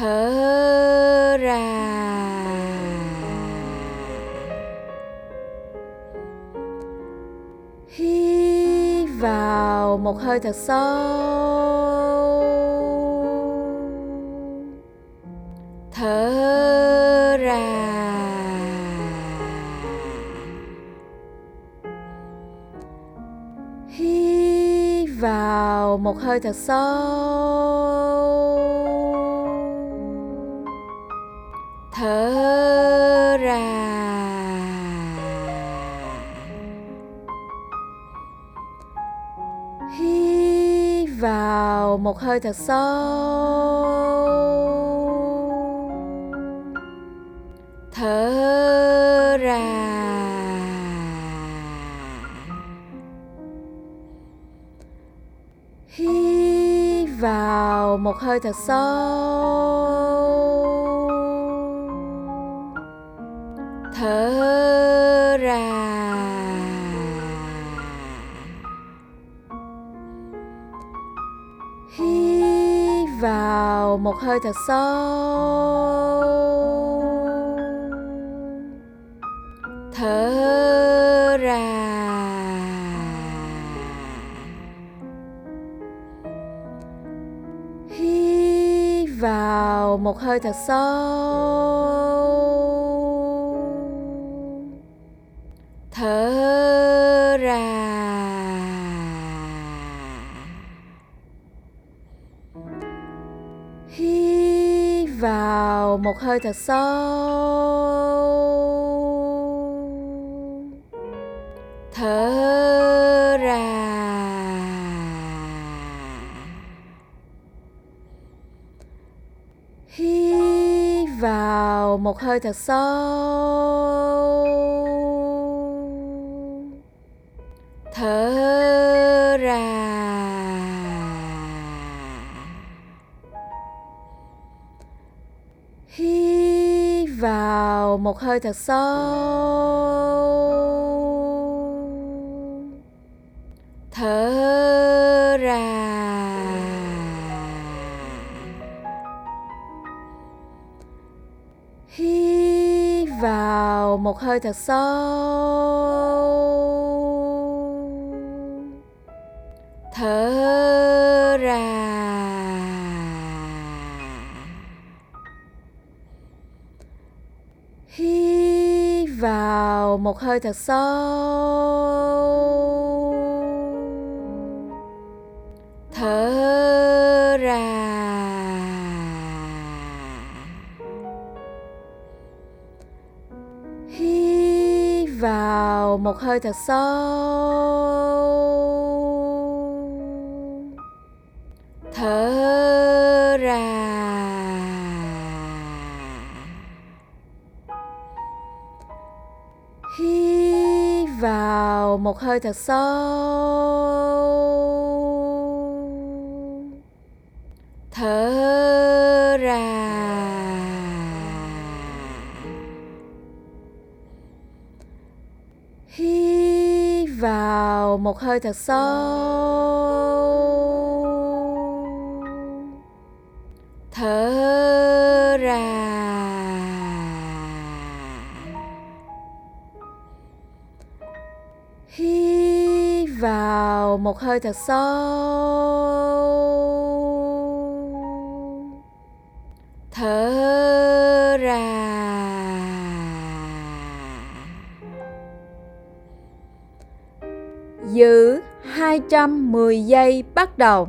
thở ra. Hít vào một hơi thật sâu. Thở ra. Hít vào một hơi thật sâu. Hơi thật sâu. Thở ra. Hít vào một hơi thật sâu. Thở một hơi thật sâu. Thở ra. Hít vào một hơi thật sâu. Vào một hơi thật sâu. Thở ra. Hít vào một hơi thật sâu. Một hơi thật sâu. Thở ra. Hít vào một hơi thật sâu. Thở ra. Vào một hơi thật sâu. Thở ra. Hít vào một hơi thật sâu. Thở ra. Hít vào một hơi thật sâu. Thở ra. Hít vào một hơi thật sâu. Thở một hơi thật sâu. Thở ra. Giữ 210 giây bắt đầu.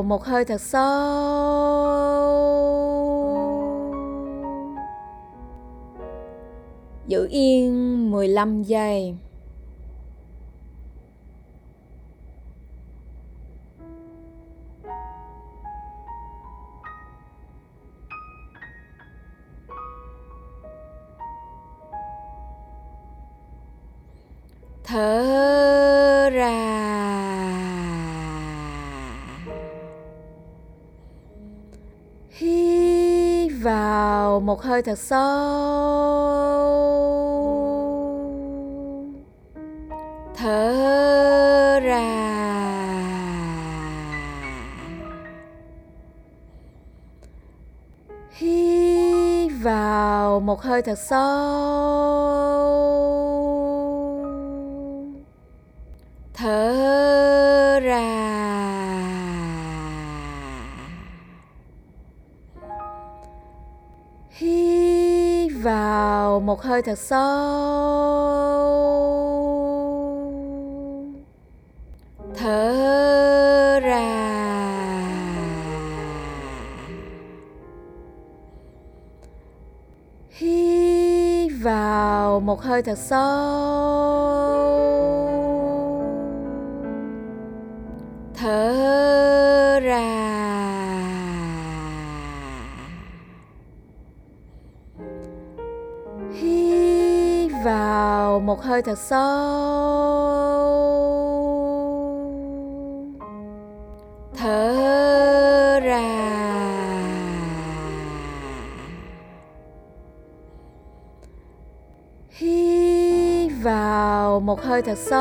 Vào một hơi thật sâu. Giữ yên 15 giây. vào một hơi thật sâu. Thở ra. Hít vào một hơi thật sâu. Thở một hơi thật sâu. Thở ra. Hít vào một hơi thật sâu. Thở ra. một hơi thật sâu. Thở ra. Hít vào một hơi thật sâu.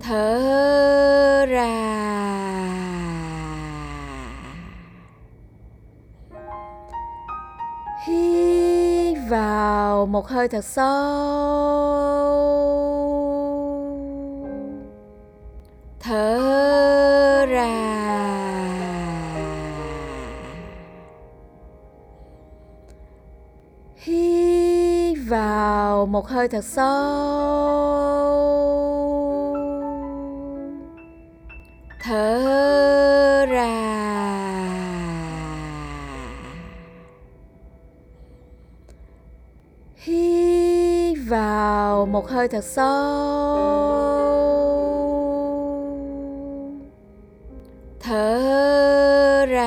Thở ra. hít vào một hơi thật sâu. Thở ra. Hít vào một hơi thật sâu. Thở một hơi thật sâu. Thở ra.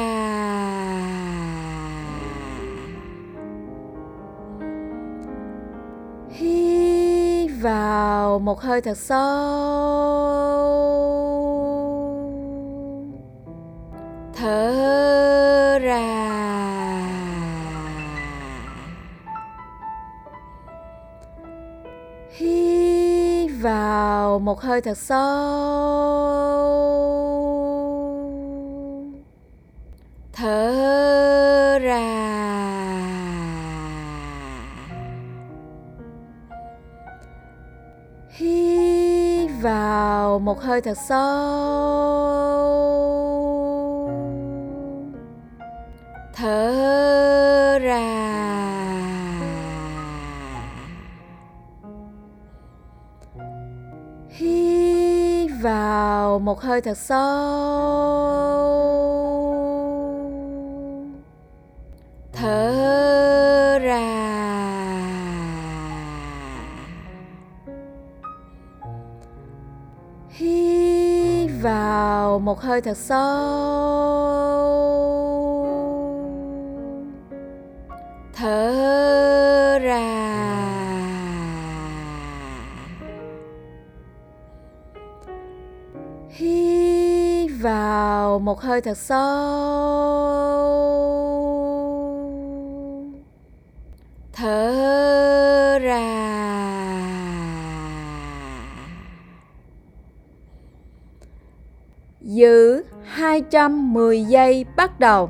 Hít vào một hơi thật sâu. Thở một hơi thật sâu. Thở ra. Hít vào một hơi thật sâu. Thở ra. Hít vào một hơi thật sâu. Thở ra. Hít vào một hơi thật sâu. Thở ra. Vào một hơi thật sâu. Thở ra. Giữ 210 giây bắt đầu.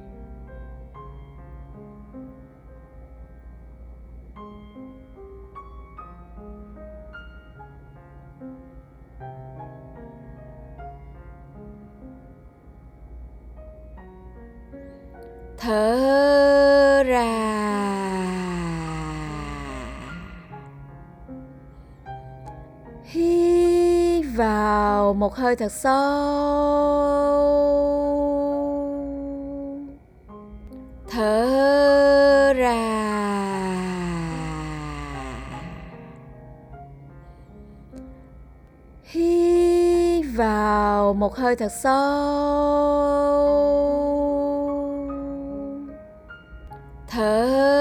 Hít vào một hơi thật sâu. Thở ra. Hít vào một hơi thật sâu. Thở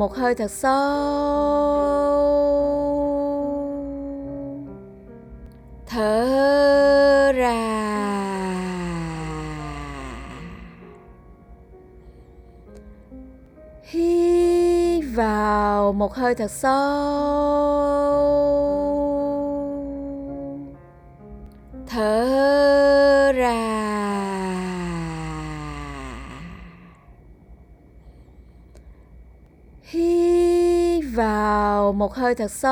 một hơi thật sâu. Thở ra. Hít vào một hơi thật sâu. Thở ra hít vào một hơi thật sâu.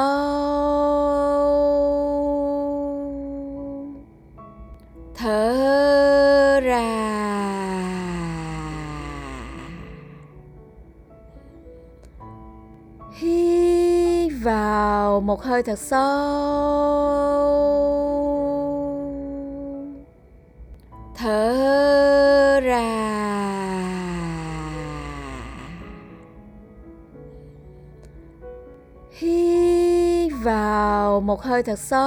Thở ra. Hít vào một hơi thật sâu. Thở ra. Vào một hơi thật sâu.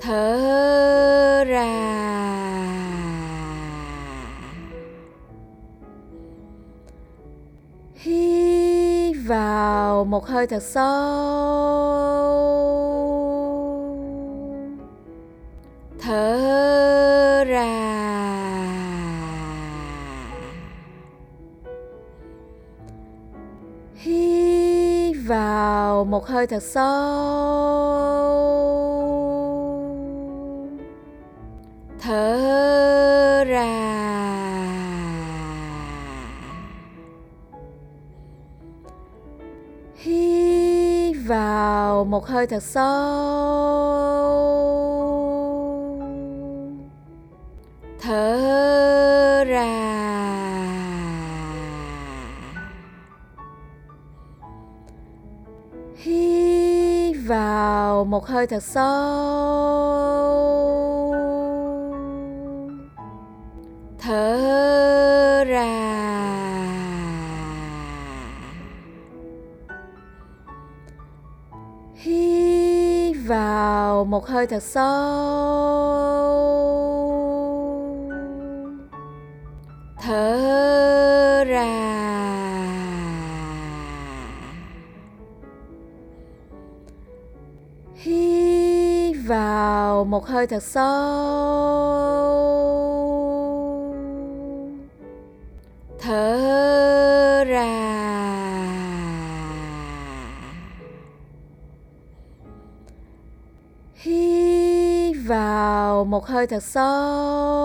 Thở ra. Hít vào một hơi thật sâu. Thở ra. Vào một hơi thật sâu. Thở ra. Hít vào một hơi thật sâu. Thở vào một hơi thật sâu. Thở ra. Hít vào một hơi thật sâu. Thở ra. Vào một hơi thật sâu. Thở ra. Hít vào một hơi thật sâu.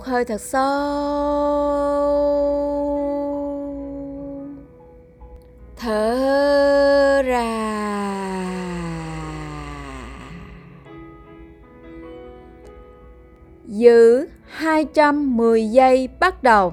Một hơi thật sâu. Thở ra. Giữ 210 giây bắt đầu.